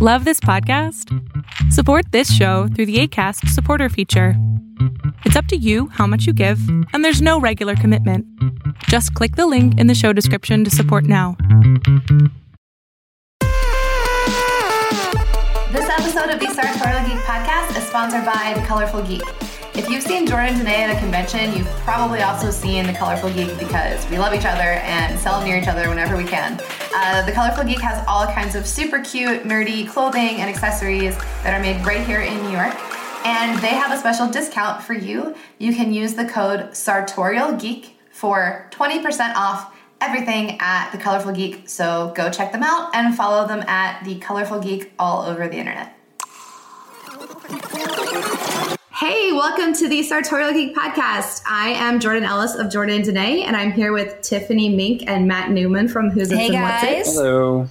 Love this podcast? Support this show through the ACAST supporter feature. It's up to you how much you give, and there's no regular commitment. Just click the link in the show description to support now. This episode of the Sartorial Geek podcast is sponsored by The Colorful Geek. If you've seen Jordan today at a convention, you've probably also seen The Colorful Geek because we love each other and sell near each other whenever we can. Uh, the Colorful Geek has all kinds of super cute, nerdy clothing and accessories that are made right here in New York. And they have a special discount for you. You can use the code Sartorial Geek for 20% off everything at The Colorful Geek. So go check them out and follow them at The Colorful Geek all over the internet. Hey, welcome to the Sartorial Geek podcast. I am Jordan Ellis of Jordan Today, and I'm here with Tiffany Mink and Matt Newman from Who's Hey, It's and What's It. guys. Hello.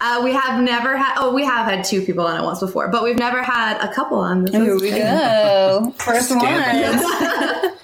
Uh, we have never had, oh, we have had two people on it once before, but we've never had a couple on. This Here is we great. go. First one.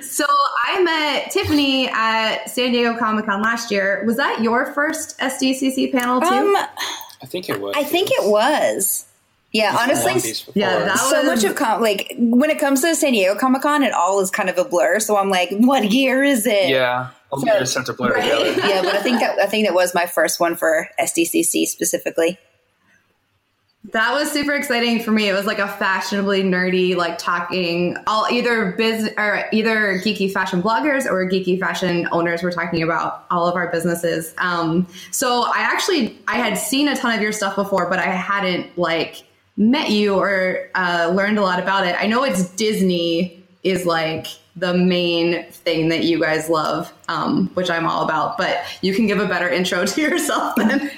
So I met Tiffany at San Diego Comic Con last year. Was that your first SDCC panel too? Um, I think it was. I think it was. Yeah, honestly, One piece before. Yeah, that so was- much of com- like when it comes to San Diego Comic Con, it all is kind of a blur. So I'm like, what year is it? Yeah. All the years sent to blur Right. together. yeah, but I think that I think that was my first one for SDCC specifically. That was super exciting for me. It was like a fashionably nerdy, like talking all either biz or either geeky fashion bloggers or geeky fashion owners were talking about all of our businesses. Um, so I actually I had seen a ton of your stuff before, but I hadn't like met you or uh, learned a lot about it. I know it's Disney is like the main thing that you guys love, um, which I'm all about. But you can give a better intro to yourself than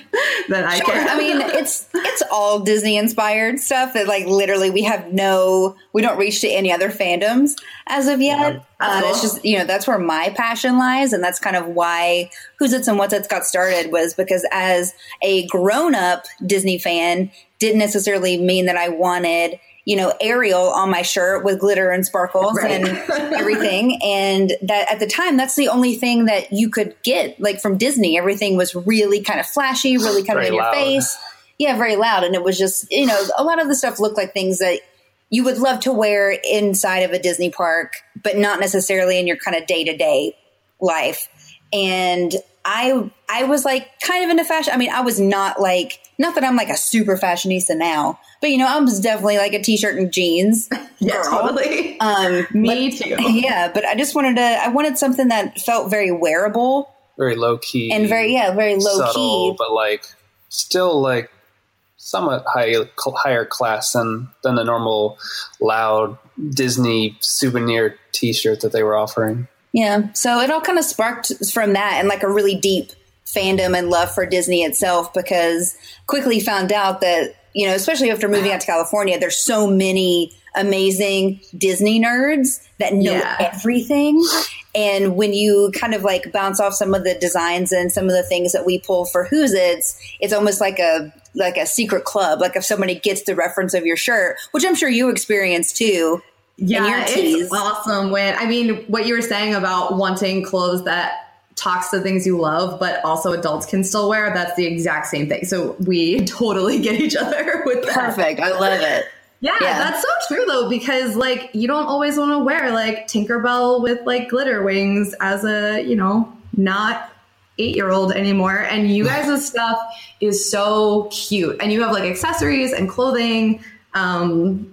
than I can. I mean, it's it's all Disney inspired stuff that like literally we have no we don't reach to any other fandoms as of yet. Uh, Cool. it's just you know that's where my passion lies, and that's kind of why Whosits and Whatsits got started was because as a grown up Disney fan, didn't necessarily mean that I wanted you know Ariel on my shirt with glitter and sparkles Right. and everything, and that at the time that's the only thing that you could get like from Disney. Everything was really kind of flashy, really kind of Very in your loud. face. Yeah, very loud. And it was just, you know, a lot of the stuff looked like things that you would love to wear inside of a Disney park, but not necessarily in your kind of day to day life. And I, I was like kind of into fashion. I mean, I was not like, not that I'm like a super fashionista now, but you know, I was definitely like a t-shirt and jeans. yeah, girl. totally. Um, Me too. yeah, but I just wanted to, I wanted something that felt very wearable Very low key. and very, yeah, very low subtle, key. but like still like somewhat high, higher class than, than the normal loud Disney souvenir t shirt that they were offering. Yeah. So it all kind of sparked from that and like a really deep fandom and love for Disney itself because quickly found out that, you know, especially after moving out to California, there's so many amazing Disney nerds that know Yeah. everything. And when you kind of like bounce off some of the designs and some of the things that we pull for Whosits, it's almost like a like a secret club. Like if somebody gets the reference of your shirt, which I'm sure you experienced too. Yeah, your it's awesome when I mean what you were saying about wanting clothes that talks to things you love, but also adults can still wear. That's the exact same thing. So we totally get each other with that. Perfect. I love it. Yeah, Yeah. that's so true though, because like you don't always want to wear like Tinkerbell with like glitter wings as a, you know, not eight year old anymore. And you guys' stuff is so cute. And you have like accessories and clothing. Um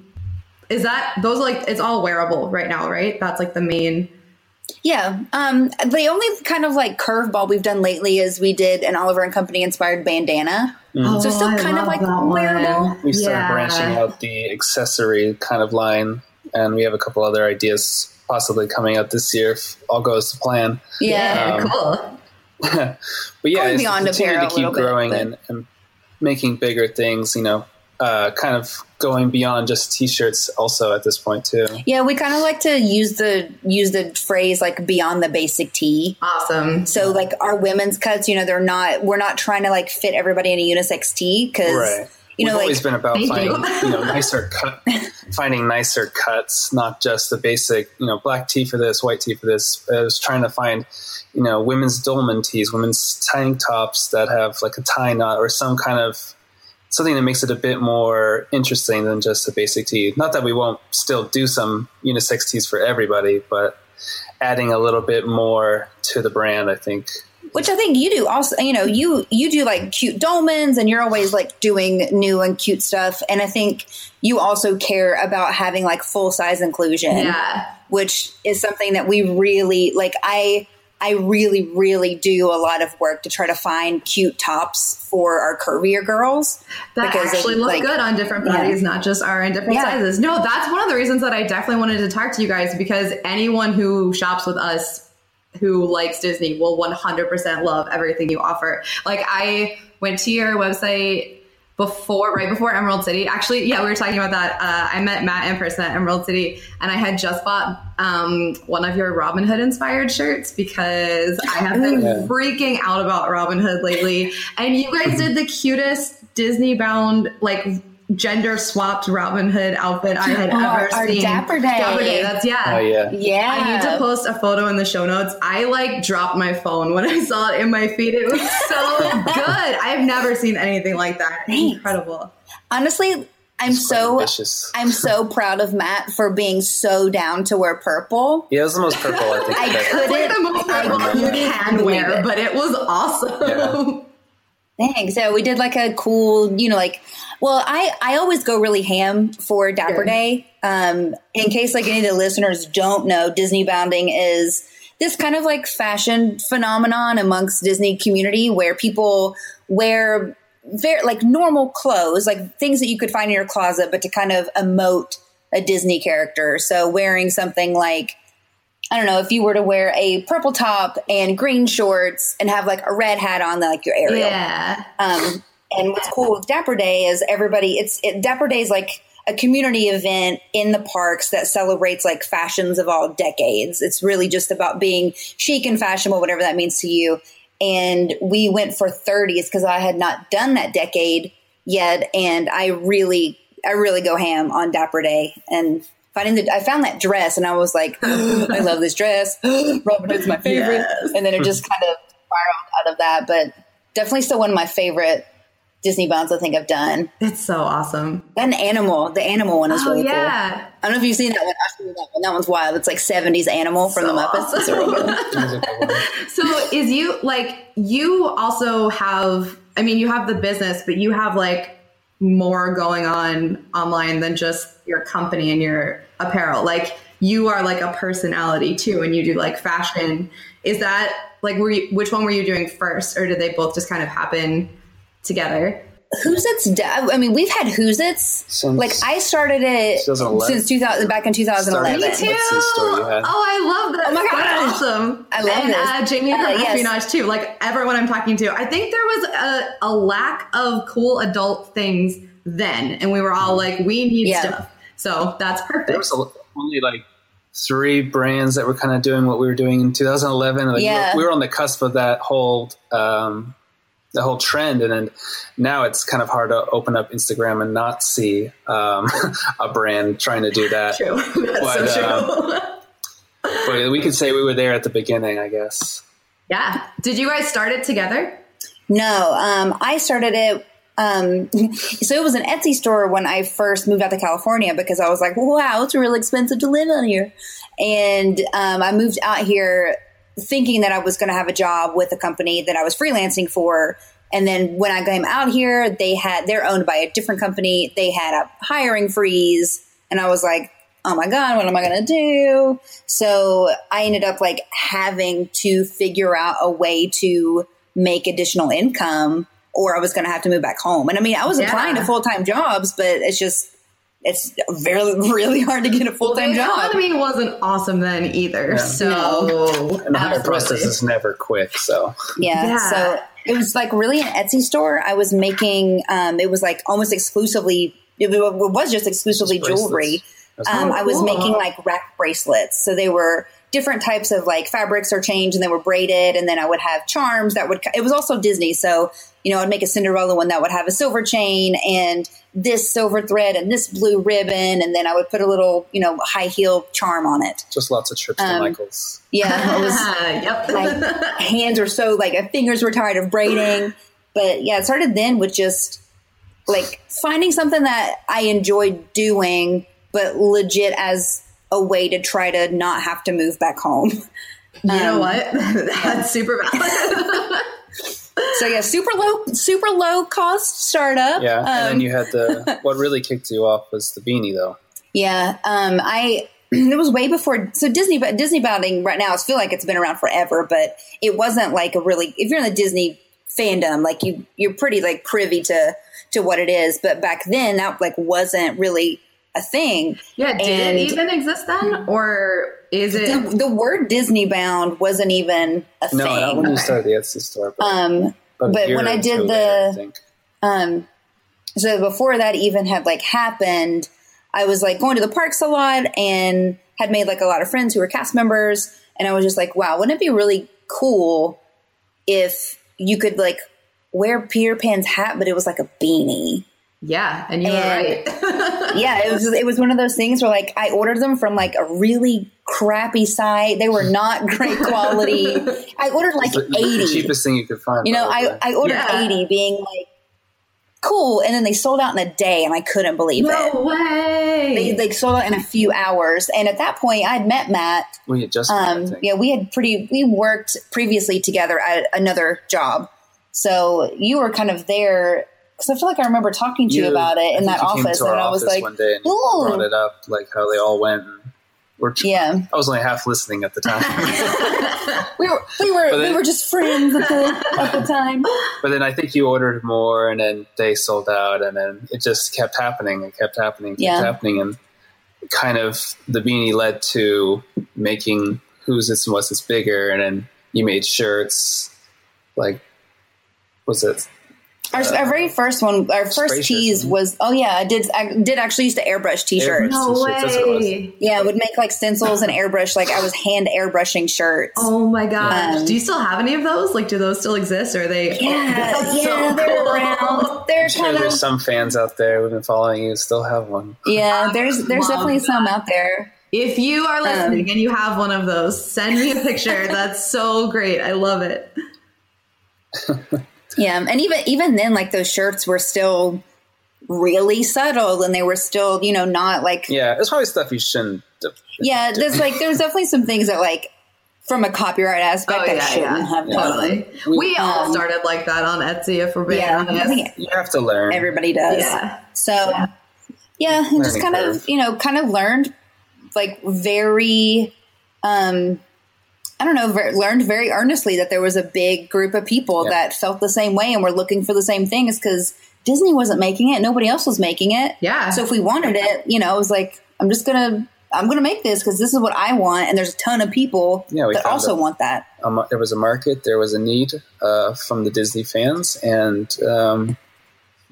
is that those are like it's all wearable right now, right? That's like the main Yeah. Um, the only kind of like curveball we've done lately is we did an Oliver and Company inspired bandana. so still I kind of like that one. wearable. We started Yeah. branching out the accessory kind of line, and we have a couple other ideas possibly coming out this year if all goes to plan. Yeah. Um, cool. but yeah, Going it's beyond continue apparel to keep little bit, growing but- and, and making bigger things. You know, uh, kind of going beyond just t-shirts. Also at this point too. Yeah, we kind of like to use the use the phrase like beyond the basic tee. Awesome. So like our women's cuts, you know, they're not we're not trying to like fit everybody in a unisex tee because Right. you We've know, always like been about finding you. you. know nicer cut, finding nicer cuts, not just the basic you know black tee for this, white tee for this. I was trying to find you know women's dolman tees, women's tank tops that have like a tie knot or some kind of something that makes it a bit more interesting than just a basic tee. Not that we won't still do some unisex tees for everybody, but adding a little bit more to the brand, I think. which I think you do also. You know, you you do like cute dolmens, and you're always like doing new and cute stuff. And I think you also care about having like full size inclusion. Yeah. which is something that we really like. I I really really do a lot of work to try to find cute tops for our curvier girls that actually look like- good on different Yeah. bodies, not just our in different Yeah. sizes. No, that's one of the reasons that I definitely wanted to talk to you guys because anyone who shops with us who likes Disney will 100% love everything you offer. Like I went to your website before, right before Emerald City. Actually, yeah, we were talking about that. Uh, I met Matt in person at Emerald City, and I had just bought um, one of your Robin Hood inspired shirts because I have been Yeah. freaking out about Robin Hood lately. And you guys did the cutest Disney bound, like gender swapped Robin Hood outfit I had Oh, ever our seen. Dapper Day. Dapper Day. That's yeah. Oh yeah, yeah I need to post a photo in the show notes. I like dropped my phone when I saw it in my feed. It was so good. I've never seen anything like that. Thanks. Incredible. honestly I'm so ambitious. I'm so proud of Matt for being so down to wear purple. Yeah, it was the most purple I think. I I've like the couldn't most I purple you couldn't can wear, it. but it was awesome. Thanks. So we did like a cool, you know, like, well, I, I always go really ham for Dapper Good. Day. Um, in case like any of the listeners don't know, Disney bounding is this kind of like fashion phenomenon amongst Disney community where people wear very like normal clothes, like things that you could find in your closet, but to kind of emote a Disney character. So wearing something like I don't know if you were to wear a purple top and green shorts and have like a red hat on, like your Ariel. Yeah. Um, and what's cool with Dapper Day is everybody. It's it, Dapper Day is like a community event in the parks that celebrates like fashions of all decades. It's really just about being chic and fashionable, whatever that means to you. And we went for 30s because I had not done that decade yet, and I really, I really go ham on Dapper Day and. Finding the, I found that dress and I was like, I love this dress. Robin Hood's my favorite. Yes. And then it just kind of spiraled out of that. But definitely still one of my favorite Disney bounds I think I've done. It's so awesome. That animal, the animal one is Oh really cool. I don't know if you've seen that one. I've seen that one. That one's wild. It's like 70s animal from So the Muppets. It's really good. So is you like you also have I mean you have the business but you have like more going on online than just your company and your apparel. Like you are like a personality too and you do like fashion. Is that like were you which one were you doing first or did they both just kind of happen together? Whosits? I mean, we've had Whosits. Since- Like I started it since 2000, back in 2011. Started- Let's the story you had. Oh, I love that. Oh my That's awesome. I love and, this. Uh, Jamie Uh, from yes. Too. Like everyone I'm talking to, I think there was a, a lack of cool adult things then, and we were all like, we need Yeah. stuff. So that's perfect. there was a, only like three brands that were kind of doing what we were doing in 2011. Like we were- Yeah. we, were, on the cusp of that whole um, the whole trend, and then now it's kind of hard to open up Instagram and not see um, a brand trying to do that. True. That's But, so uh, true. But we could say we were there at the beginning, I guess. yeah. Did you guys start it together? No, um, I started it. Um, so it was an Etsy store when I first moved out to California because I was like, wow, it's really expensive to live out here. And um, I moved out here thinking that I was going to have a job with a company that I was freelancing for. And then when I came out here, they had, they're owned by a different company. They had a hiring freeze. And I was like, oh my God, what am I going to do? So I ended up like having to figure out a way to make additional income or I was going to have to move back home. And I mean, I was Yeah. applying to full time jobs, but it's just, it's very, really hard to get a full time job. the job. economy wasn't awesome then either. So And the hire absolutely. process is never quick. So Yeah. Yeah. So it was like really an Etsy store. I was making, um, it was like almost exclusively, it was just exclusively jewelry. Um, cool. I was making like rack bracelets. So they were different types of like fabrics are changed and they were braided. And then I would have charms that would, it was also Disney. So, you know, I'd make a Cinderella one that would have a silver chain and this silver thread and this blue ribbon. And then I would put a little, you know, high heel charm on it. Just lots of trips to um, Michael's. Yeah. It was, yep. my hands were so like my fingers were tired of braiding. But yeah, it started then with just like finding something that I enjoyed doing, but legit as a way to try to not have to move back home. You know what? That's super valid. So yeah, super low, super low cost startup. Yeah, and then Um, you had the what really kicked you off was the beanie though. Yeah, um, I it was way before. So Disney, but Disney bounding right now, I feel like it's been around forever, but it wasn't like a really. If you're in the Disney fandom, like you, you're pretty like privy to to what it is. But back then, that like wasn't really a thing. yeah, did And- it even exist then? Or is it the word Disney bound wasn't even a No, not when thing. you started the Etsy store, but, Um, a but when I did the- later, I. Um, so before that even had like happened, I was like going to the parks a lot and had made like a lot of friends who were cast members. And I was just like, wow, wouldn't it be really cool if you could like wear Peter Pan's hat, but it was like a beanie? Yeah, and you were right. yeah, it was it was one of those things where like I ordered them from like a really crappy site. They were not great quality. I ordered like The- the eighty. cheapest thing you could find. You know, I. I ordered Yeah. 80 being like, cool. And then they sold out in a day and I couldn't believe it. no way. They, they sold out in a few hours. And at that point, I'd met Matt. we had just Um, think. yeah, we had pretty, we worked previously together at another job. So you were kind of there. Because I feel like I remember talking to you, about it in that office. And I was like, one day and "Ooh." brought it up, like how they all went. And we're yeah, I was only half listening at the time, we were, we were, then- we were just friends at the, at the time. but then I think you ordered more, and then they sold out, and then it just kept happening. It kept happening, kept Yeah. happening, and kind of the beanie led to making Whosits and Whatsits bigger, and then you made shirts like was it Our, our very first one, our first shirts, tease was, oh yeah, I did, I did actually used to airbrush t-shirts. Airbrush. no That's what way. Yeah, I would make like stencils and airbrush. Like I was hand airbrushing shirts. Oh my gosh. Um, do you still have any of those? Like, do those still exist? Or are they? yeah, That's yeah, so they're cool. around. They're sure kind there's of some fans out there who've been following you still have one yeah. There's there's Love definitely some out there. If you are listening and you have one of those, send me a picture. That's so great. I love it. Yeah, and even even then, like those shirts were still really subtle, and they were still you know not like yeah it's probably stuff you shouldn't have- yeah. There's like there's definitely some things that like from a copyright aspect Oh, that yeah, shouldn't yeah. have done. Totally. We all Um, started like that on Etsy, if we're being Yeah, honest. you have to learn everybody does. Yeah. So yeah, and just Learning kind of you know kind of learned like very um I don't know ver- learned very earnestly that there was a big group of people Yeah. that felt the same way and were looking for the same things because Disney wasn't making it, nobody else was making it. Yeah. So if we wanted it, you know, it was like I'm just gonna I'm gonna make this because this is what I want, and there's a ton of people Yeah, that also it. want that. um, there was a market, there was a need uh, from the Disney fans, and um,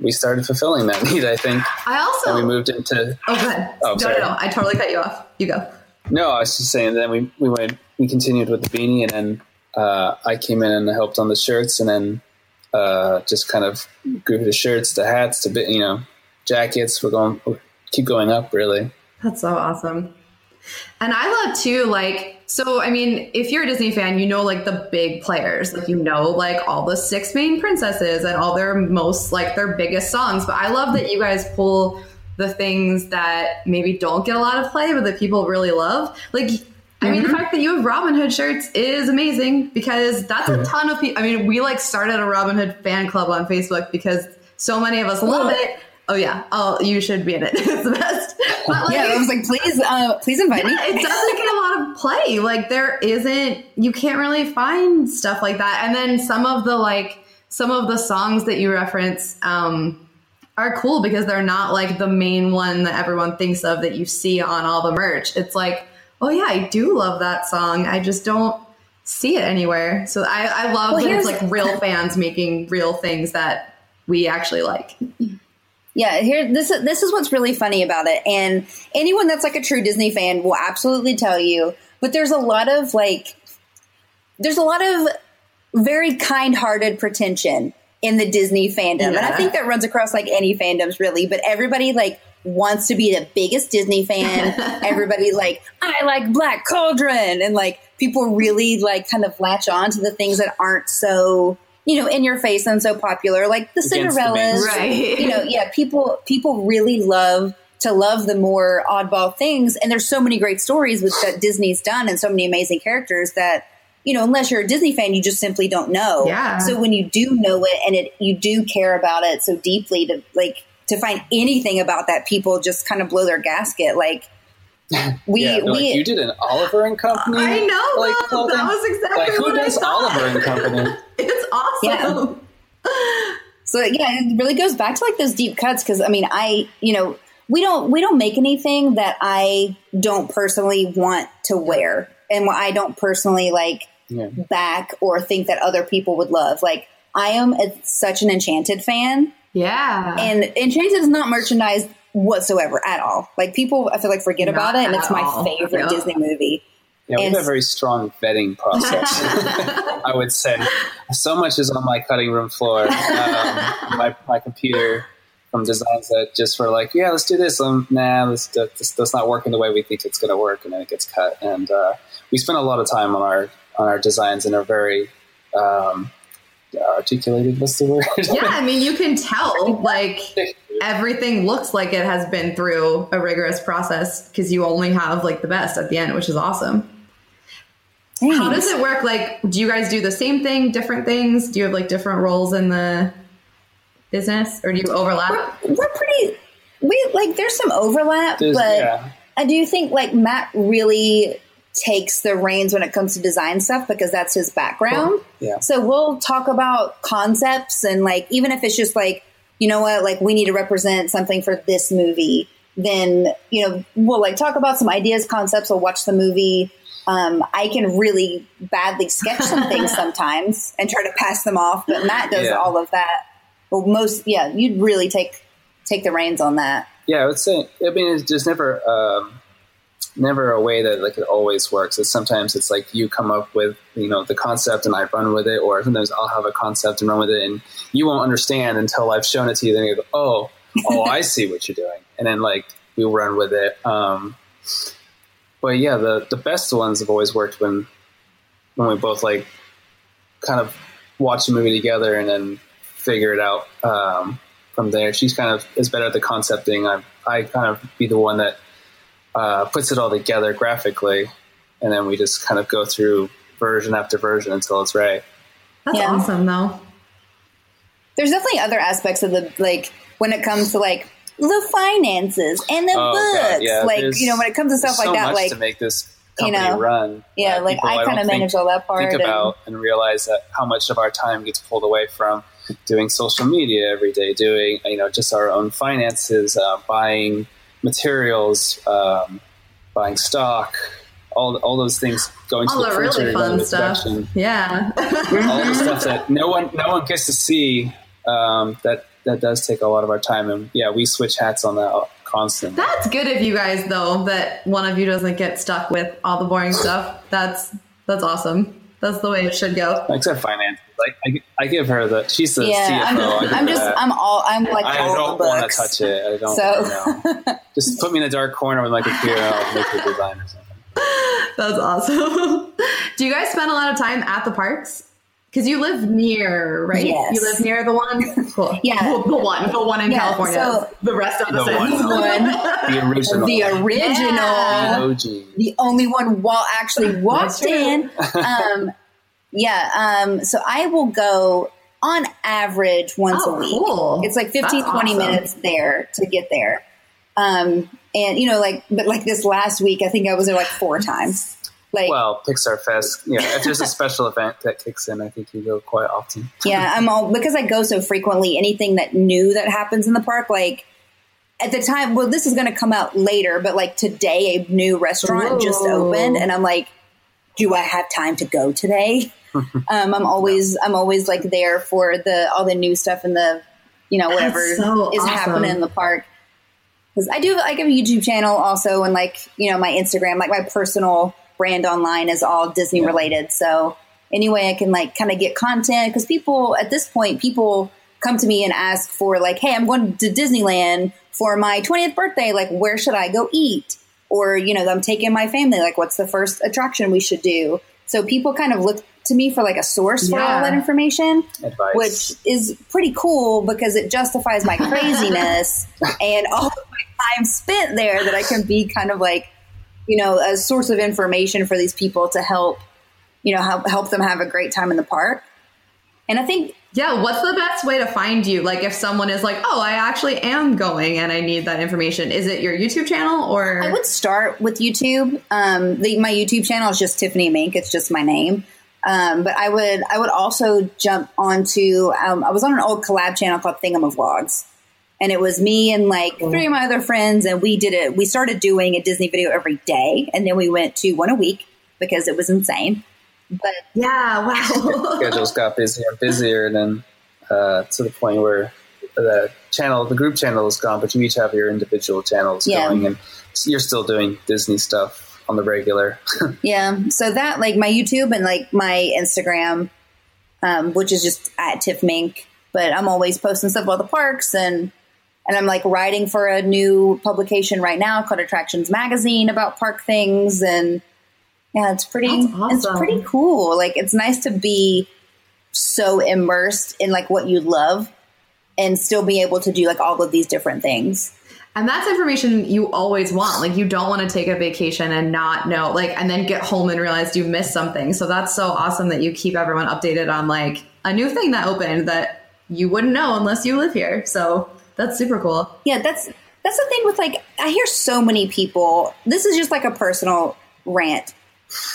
we started fulfilling that need. I think, I also. and we moved into. oh, go ahead. Oh, no, sorry. no, no. I totally cut you off. You go. No, I was just saying. Then we we went, we continued with the beanie, and then uh, I came in and helped on the shirts, and then uh, just kind of grew the shirts, the hats, the you know, jackets. We're going, we'll keep going up, really. That's so awesome. And I love too, like, so I mean, if you're a Disney fan, you know, like the big players, like, you know, like all the six main princesses and all their most, like, their biggest songs. But I love that you guys pull the things that maybe don't get a lot of play, but that people really love. Like, I mean, the fact that you have Robin Hood shirts is amazing because that's a ton of people. I mean, we like started a Robin Hood fan club on Facebook because so many of us love it. Oh yeah, oh you should be in it. it's the best. Like, Yeah, I was like, please, uh, please invite me. it doesn't get a lot of play. Like there isn't you can't really find stuff like that. And then some of the like some of the songs that you reference um are cool because they're not like the main one that everyone thinks of that you see on all the merch. It's like, oh yeah, I do love that song. I just don't see it anywhere. So I, I love Well, that it's like real fans making real things that we actually like. Yeah, here this is this is what's really funny about it, and anyone that's like a true Disney fan will absolutely tell you but there's a lot of like, there's a lot of very kind-hearted pretension in the Disney fandom, and I think that runs across like any fandoms really. But everybody like wants to be the biggest Disney fan. everybody like I like Black Cauldron, and like people really like kind of latch on to the things that aren't so you know in your face and so popular, like the Against the Cinderellas, mainstream. Right. you know, yeah, people people really love to love the more oddball things, and there's so many great stories with that Disney's done, and so many amazing characters that you know, unless you're a Disney fan, you just simply don't know. Yeah. So when you do know it and it you do care about it so deeply to like to find anything about that, people just kind of blow their gasket. Like we yeah, we like, you did an Oliver and Company. I know, like, Mom, clothing? that was exactly like who what I does thought. Oliver and Company? It's awesome. So yeah, it really goes back to like those deep cuts because I mean, I you know we don't we don't make anything that I don't personally want to wear and what I don't personally like Yeah. back or think that other people would love. Like I am a, such an Enchanted fan, Yeah. and Enchanted is not merchandised whatsoever at all. Like people, I feel like forget about it, and it's my all. favorite Yeah. Disney movie. Yeah, we And- have a very strong vetting process. I would say so much is on my cutting room floor, um, my my computer from designs that just were like, yeah, let's do this. Um, nah, this, this that's not working the way we think it's going to work, and then it gets cut. And uh, we spend a lot of time on our on our designs and are very um, articulated. What's the word? yeah, I mean, you can tell, like, everything looks like it has been through a rigorous process because you only have, like, the best at the end, which is awesome. How does it work? Like, do you guys do the same thing, different things? Do you have, like, different roles in the business or do you overlap? We're pretty. We like. There's some overlap, There's- but yeah. I do think like Matt really takes the reins when it comes to design stuff because that's his background. Yeah. So we'll talk about concepts and like even if it's just like you know what like we need to represent something for this movie, then you know we'll like talk about some ideas, concepts. We'll watch the movie. Um, I can really badly sketch some things sometimes and try to pass them off, but Matt does Yeah. all of that. Well, most yeah, you'd really take take the reins on that. Yeah, I would say. I mean, it's just never, um, never a way that like it always works. It's sometimes it's like you come up with you know the concept and I run with it, or sometimes I'll have a concept and run with it, and you won't understand until I've shown it to you. Then you go, oh, oh, I see what you're doing, and then like we run with it. Um, but yeah, the the best ones have always worked when when we both like kind of watch a movie together and then figure it out um, from there. She's kind of is better at the concepting. I I kind of be the one that uh, puts it all together graphically, and then we just kind of go through version after version until it's right. That's Yeah. awesome, though. There's definitely other aspects of the like when it comes to like the finances and the Oh, God, books. yeah, like there's- you know when it comes to stuff There's like so that, much like to make this you company know, run. yeah, that like people I kind of manage all that part. think and- about and realize that how much of our time gets pulled away from doing social media every day, doing you know just our own finances, uh, buying materials, um, buying stock, all all those things going to the the really fun stuff. Yeah. all the stuff that no one no one gets to see. Um, that that does take a lot of our time, and yeah, we switch hats on that constantly. That's good of you guys, though, that one of you doesn't get stuck with all the boring stuff. That's that's awesome. That's the way it should go. Except finances, like I, I give her the she's the yeah, I'm, CFO. I give I'm just that. I'm all I'm like I all don't want to touch it. I don't. So- So know. just put me in a dark corner with my computer. and I'll make the design or something. That's awesome. Do you guys spend a lot of time at the parks? Because you live near, right? Yes. You live near the one. Cool. Yeah. Well, the one, the one in Yeah, California. so- the rest of the, The one. One, The original. the original, Yeah. OG. the only one Walt actually walked in. Um, yeah, um, so I will go on average once Oh, a week. cool. It's like 15, That's 20 awesome. minutes there to get there. Um, and you know, like, but like this last week, I think I was there like four times. Like, Well, Pixar Fest. Yeah, if there's a special event that kicks in, I think you go quite often. yeah, I'm all because I go so frequently. Anything that new that happens in the park, like at the time, well, this is going to come out later, but like today, a new restaurant just opened, and I'm like, do I have time to go today? um, I'm always, I'm always like there for the all the new stuff and the, you know, whatever so is awesome. happening in the park. Because I do, I have a YouTube channel also, and like you know, my Instagram, like my personal brand online is all Disney related. So anyway, I can like kind of get content because people at this point, people come to me and ask for like, hey, I'm going to Disneyland for my 20th birthday. Like, where should I go eat? Or, you know, I'm taking my family. Like, what's the first attraction we should do? So people kind of look to me for like a source for all that information, Advice. which is pretty cool because it justifies my craziness and all of my time spent there that I can be kind of like, you know, a source of information for these people to help, you know, help, help them have a great time in the park. And I think Yeah, what's the best way to find you? Like if someone is like, "Oh, I actually am going and I need that information." Is it your YouTube channel or I would start with YouTube. Um, the, my YouTube channel is just Tiffany Mink. It's just my name. Um, but I would I would also jump onto. Um, I was on an old collab channel called Thingamavlogs, and it was me and like three of my other friends, and we did it. We started doing a Disney video every day, and then we went to one a week because it was insane. But Yeah, wow. schedules got busier and busier, and then uh, to the point where the channel, the group channel is gone, but you each have your individual channels Yeah. going, and you're still doing Disney stuff on the regular. Yeah. So that like my YouTube and like my Instagram, um, which is just at Tiff Mink, but I'm always posting stuff about the parks and and I'm like writing for a new publication right now called Attractions Magazine about park things and yeah, it's pretty That's it's pretty cool. Like it's nice to be so immersed in like what you love and still be able to do like all of these different things. And that's information you always want. Like you don't want to take a vacation and not know, like, and then get home and realize you missed something. So that's so awesome that you keep everyone updated on like a new thing that opened that you wouldn't know unless you live here. So that's super cool. Yeah, that's that's the thing with like I hear so many people. This is just like a personal rant.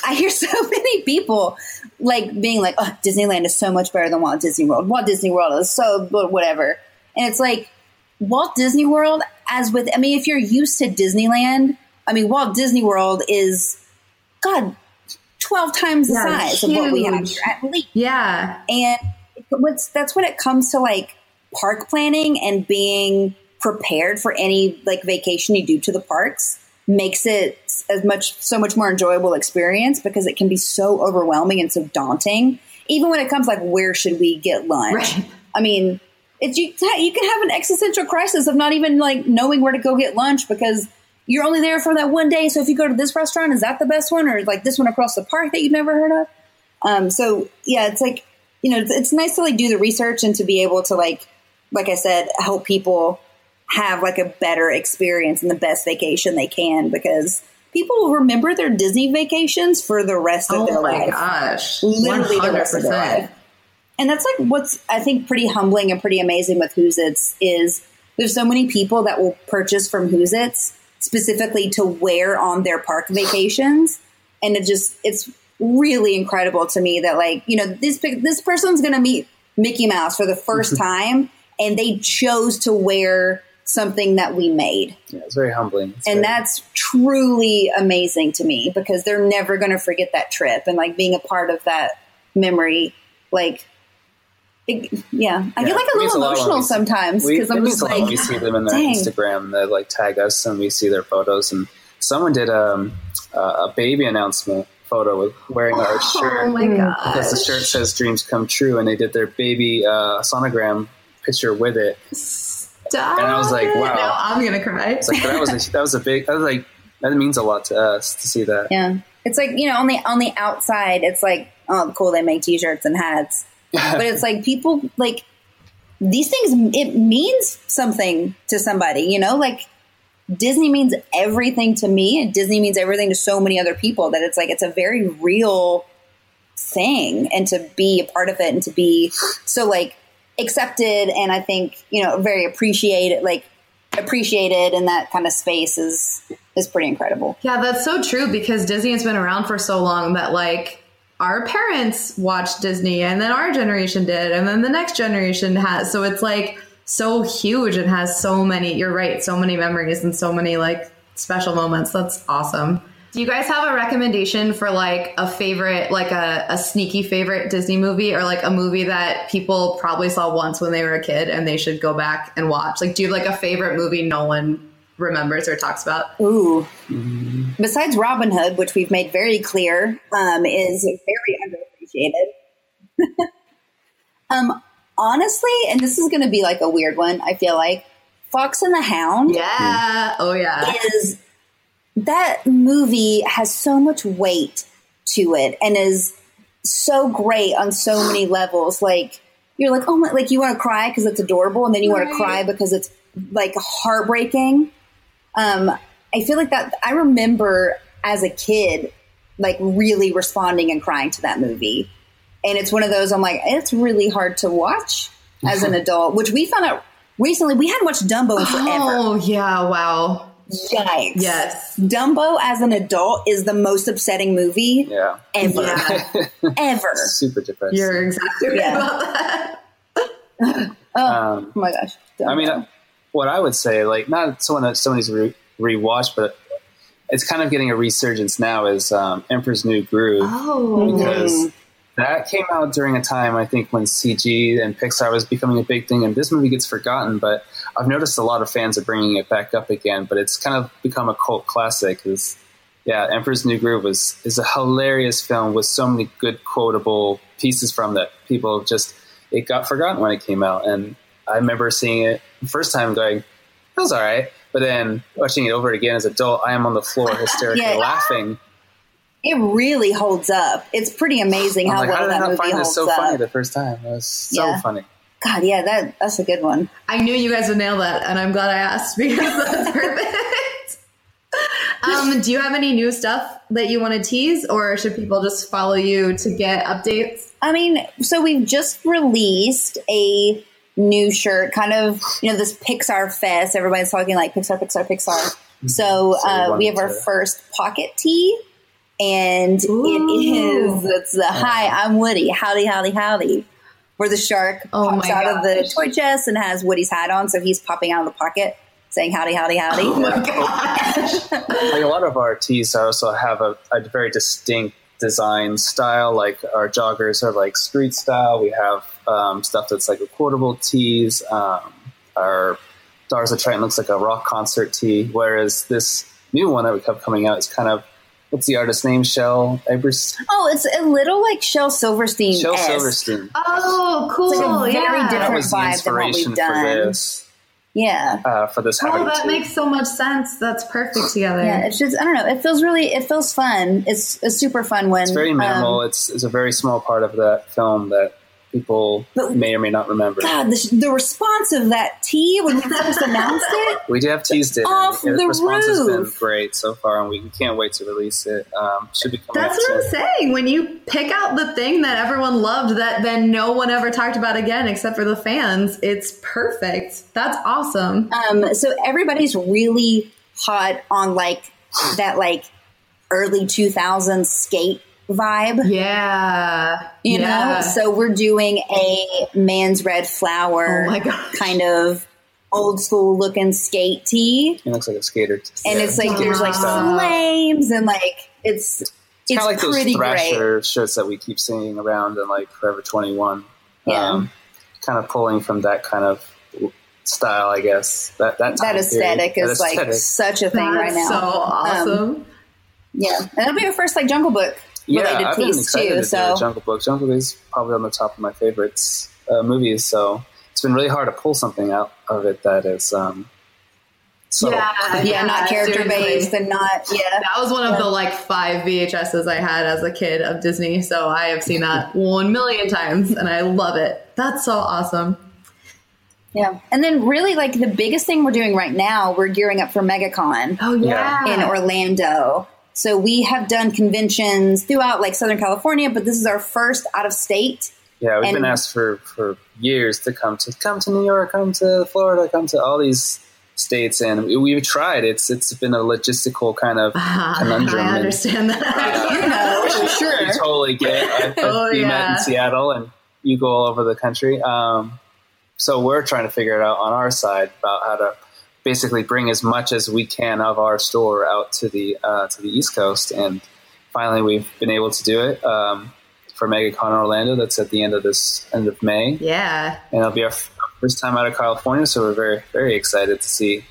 I hear so many people like being like, "Oh, Disneyland is so much better than Walt Disney World. Walt Disney World is so whatever." And it's like Walt Disney World, as with I mean, if you're used to Disneyland, I mean, Walt Disney World is God twelve times the Yeah, size of what we have here, at least. Yeah. And what's that's when it comes to like park planning and being prepared for any like vacation you do to the parks makes it as much so much more enjoyable experience because it can be so overwhelming and so daunting. Even when it comes like where should we get lunch? Right. I mean, it's you, you can have an existential crisis of not even like knowing where to go get lunch because you're only there for that one day. So if you go to this restaurant, is that the best one, or like this one across the park that you've never heard of? Um, so yeah, it's like you know, it's, it's nice to like do the research and to be able to like, like I said, help people have like a better experience and the best vacation they can because people will remember their Disney vacations for the rest of Oh their my life gosh. literally the rest of their life. And that's like what's I think pretty humbling and pretty amazing with Whosits is there's so many people that will purchase from Whosits specifically to wear on their park vacations, and it just it's really incredible to me that like you know this this person's gonna meet Mickey Mouse for the first time, and they chose to wear something that we made. Yeah, it's very humbling. It's and very- that's truly amazing to me because they're never going to forget that trip and like being a part of that memory. Like it, yeah i Yeah, get like a little a lot when emotional we see- sometimes because i'm just a lot like we see them in their dang. Instagram. They like tag us and we see their photos. And someone did um, uh, a baby announcement photo with wearing our shirt Oh my because the shirt says "Dreams Come True," and they did their baby uh, sonogram picture with it. Stop And I was like, wow. Now I'm gonna cry. It's like that was a, that was a big. That was like that means a lot to us to see that. yeah it's like you know on the on the outside it's like oh cool they make t-shirts and hats but it's like people like these things it means something to somebody you know? Like disney means everything to me and disney means everything to so many other people that it's like it's a very real thing and to be a part of it and to be so like accepted and i think you know very appreciated like appreciated in that kind of space is is pretty incredible. Yeah, that's so true because Disney has been around for so long that like our parents watched Disney and then our generation did and then the next generation has. So it's like so huge and has so many, you're right, so many memories and so many like special moments. That's awesome. Do you guys have a recommendation for like a favorite, like a, a sneaky favorite Disney movie or like a movie that people probably saw once when they were a kid and they should go back and watch? Like, do you have like a favorite movie no one remembers or talks about? Ooh. Besides Robin Hood, which we've made very clear um, is very underappreciated. um, honestly, and this is going to be like a weird one, I feel like Fox and the Hound Yeah. Oh yeah. is that movie has so much weight to it and is so great on so many levels. Like you're like, oh my, like you want to cry because it's adorable, and then you want to cry because it's like heartbreaking. Um, I feel like that. I remember as a kid, like really responding and crying to that movie, and it's one of those I'm like, it's really hard to watch as an adult. Which we found out recently. We hadn't watched Dumbo in forever. Oh yeah. Wow. Yikes! Yes. Dumbo as an adult is the most upsetting movie Yeah. ever, Yeah. ever. Super depressing. You're exactly right Yeah. about that. um, Oh my gosh! I mean, uh, what I would say, like, not someone that somebody's re- rewatched, but it's kind of getting a resurgence now is um, Emperor's New Groove. Oh. because that came out during a time I think when CG and Pixar was becoming a big thing, and this movie gets forgotten. But I've noticed a lot of fans are bringing it back up again. But it's kind of become a cult classic. Is yeah, Emperor's New Groove was is a hilarious film with so many good quotable pieces from that people just it got forgotten when it came out, and I remember seeing it the first time going, that was all right. But then watching it over again as an adult, I am on the floor hysterically Yeah. laughing. it really holds up. It's pretty amazing I'm how like, well how did I that not movie find this holds so up. funny the first time? It was so Yeah. funny. God, yeah, that that's a good one. I knew you guys would nail that, and I'm glad I asked because that's perfect. um, do you have any new stuff that you want to tease, or should people just follow you to get updates? I mean, so we've just released a new shirt, kind of, you know, this Pixar fest. Everybody's talking like Pixar, Pixar, Pixar. So, So uh, we we have our wanted first pocket tee, and it Ooh. is it's the Hi, I'm Woody. Howdy, howdy, howdy. Where the shark Oh pops my out of the toy chest and has Woody's hat on, so he's popping out of the pocket saying howdy, howdy, howdy. Oh my gosh! like a lot of our tees also have a, a very distinct design style. Like our joggers are like street style. We have um, stuff that's like a quotable tees. Um, our Stars of Triton looks like a rock concert tee, whereas this new one that we have coming out is kind of what's the artist's name? Shell Ebers, Oh, it's a little like Shel Silverstein. Shel Silverstein. Oh, cool! It's like a very yeah. That different was the vibe than what we've inspiration for done. this. Yeah. Uh, for this Oh, that tee. makes so much sense. That's perfect together. Yeah, it's just I don't know. It feels really it feels fun. It's a super fun one. It's very minimal. Um, it's, it's a very small part of that film that people But- may or may not remember. God, the, the response of that tea when we first announced it. We do have teased it. Off and the response has been roof. great so far, and we can't wait to release it. Um, should be coming That's out what I'm saying. When you pick out the thing that everyone loved that then no one ever talked about again except for the fans, it's perfect. That's awesome. Um, so everybody's really hot on like that like early 2000s skate vibe. Yeah. You yeah. know, so we're doing a man's red flower Oh my gosh. kind of old school looking skate tee. He looks like a skater. And it's like there's like Wow. flames and like it's it's, kind of like those pretty great. Thrasher shirts that we keep seeing around in like Forever 21. Yeah. Um, kind of pulling from that kind of style, I guess. That that, That aesthetic period. is That like such a thing That's right now. so Um, awesome. yeah, and it'll be our first like Jungle Book yeah, related I've been piece excited too. to do So Jungle Book. Jungle Book is probably on the top of my favorites uh, movies, so it's been really hard to pull something out of it that is um, so yeah, not character seriously. based and not yeah. That was one of the like five VHSs I had as a kid of Disney. So I have seen that one million times and I love it. That's so awesome. Yeah. And then really like the biggest thing we're doing right now, we're gearing up for MegaCon Oh, yeah. in Orlando. So we have done conventions throughout like Southern California, but this is our first out of state. Yeah, we've And- been asked for, for years to come to come to New York, come to Florida, come to all these states, and we- we've tried. It's it's been a logistical kind of conundrum. I and- understand that. You know, for sure. I totally get. I've, Oh, we met in Seattle, and you go all over the country. Um, so we're trying to figure it out on our side about how to basically bring as much as we can of our store out to the uh, to the East Coast, and finally we've been able to do it. Um, for MegaCon Orlando, that's at the end of this end of May yeah. and it'll be our first time out of California, so we're very very excited to see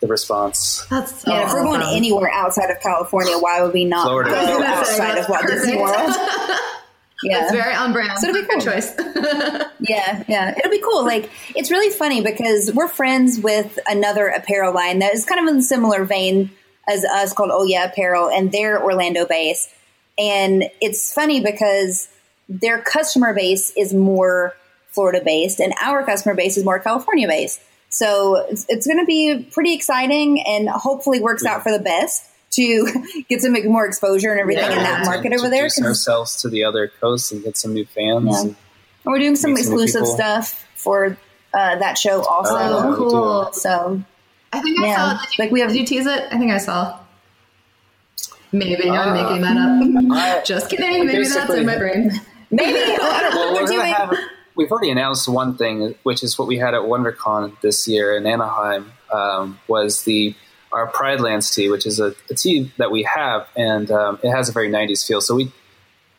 the response. That's so Yeah, if we're going anywhere outside of California, why would we not Florida. go I was gonna say, outside that's of Walt Disney. World? Yeah. It's very on brand. So it'll be Good cool. choice. Yeah, yeah. It'll be cool. Like, it's really funny because we're friends with another apparel line that is kind of in a similar vein as us called Oh Yeah Apparel, and they're Orlando based. And it's funny because their customer base is more Florida based, and our customer base is more California based. So it's, it's going to be pretty exciting and hopefully works out for the best to get some more exposure and everything in that to- market to over there. introduce 'cause- ourselves to the other coasts and get some new fans. Yeah. And And we're doing some Meet some exclusive stuff for uh, that show also. Oh, yeah. we do. cool. So I think I Yeah. saw. Did you, Like, we have- did you tease it? I think I saw. Maybe I'm Uh, making that up. I- Just kidding. Maybe that's in my brain. maybe I don't know. well, we're we're gonna doing. have. We've already announced one thing, which is what we had at WonderCon this year in Anaheim. Um, was the our Pride Lands tee, which is a, a tee that we have, and um, it has a very '90s feel. So we,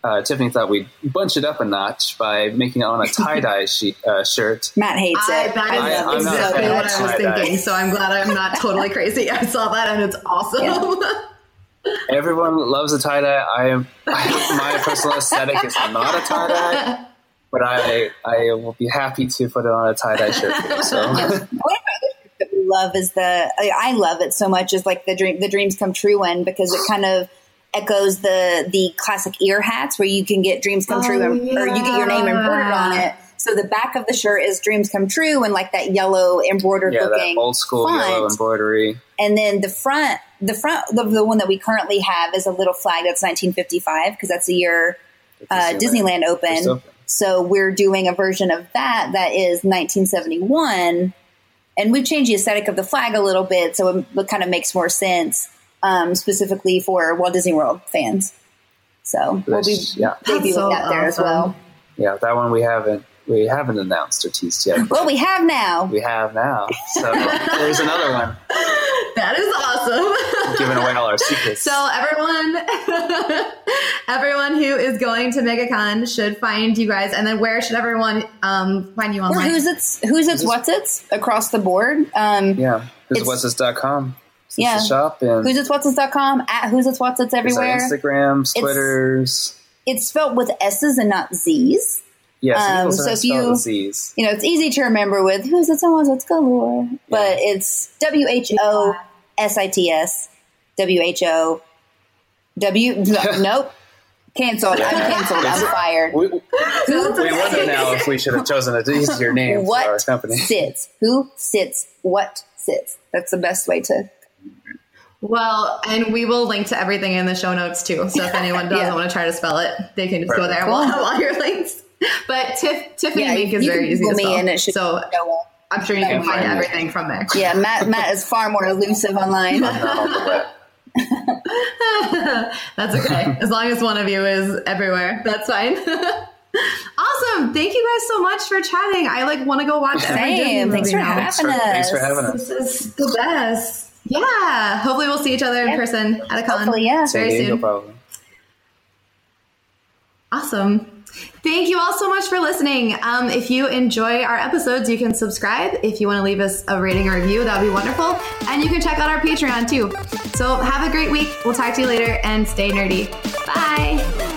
uh, Tiffany thought we'd bunch it up a notch by making it on a tie dye uh, shirt. Matt hates I, it. that I I'm love it not a exactly what I was tie-dye. thinking. So I'm glad I'm not totally crazy. I saw that and it's awesome. Everyone loves a tie dye. I am my personal aesthetic is not a tie dye, but I I will be happy to put it on a tie dye shirt. For you, so. One of my other shirts that we love is the I I love it so much is like the dream the dreams come true one because it kind of echoes the the classic ear hats where you can get dreams come Oh, true and, or you get your name embroidered on it. So the back of the shirt is dreams come true and like that yellow embroidered yeah, that looking old school font. yellow embroidery. And then the front, the front, the, the one that we currently have is a little flag that's 1955 because that's the year uh, Disneyland First opened. So we're doing a version of that that is 1971, and we've changed the aesthetic of the flag a little bit, so it, it kind of makes more sense, um, specifically for Walt Disney World fans. So we'll be Which, yeah, debuting so that there as well. yeah, that one we haven't we haven't announced or teased yet. Well, we have now. We have now. So there's another one that is awesome. giving away all our secrets. So everyone, everyone who is going to MegaCon should find you guys, and then where should everyone um, find you Or Whosits who's it's what's it's across the board. Um, yeah, Whosits- what's this.com. Yeah. the shop and Whosits what's it's.com at Whosits what's it's is that everywhere. Instagrams, Twitters. It's spelled with S's and not Z's. Yes, Um, so so if you- Z's. you know, it's easy to remember with who's it someone's what's galore, but it's W H O S I T S W H O W. no, Nope, canceled. I'm canceled. I'm fired. We, we wonder now if we should have chosen a easier name for our What company. sits? Who sits? What sits? That's the best way to. Well, and we will link to everything in the show notes too. So if anyone doesn't Yeah. want to try to spell it, they can just go there. We'll have all your links. But Tiff, Tiffany Yeah, Mink is you very can easy to Google me spell. and it should so show up. I'm sure you can find find everything from there. Yeah, Matt. Matt is far more elusive online. Not on the web. That's okay. as long as one of you is everywhere, that's fine. awesome. Thank you guys so much for chatting. I like want to go watch every Disney Same. movie Thanks for now. having Thanks for, us. thanks for having us. This is the best. Yeah. Hopefully we'll see each other in Yeah. person at a con. Hopefully, yeah. Very Diego, soon. probably. Awesome. Thank you all so much for listening. Um, if you enjoy our episodes, you can subscribe. If you want to leave us a rating or review, that would be wonderful. And you can check out our Patreon too. So have a great week. We'll talk to you later and stay nerdy. Bye.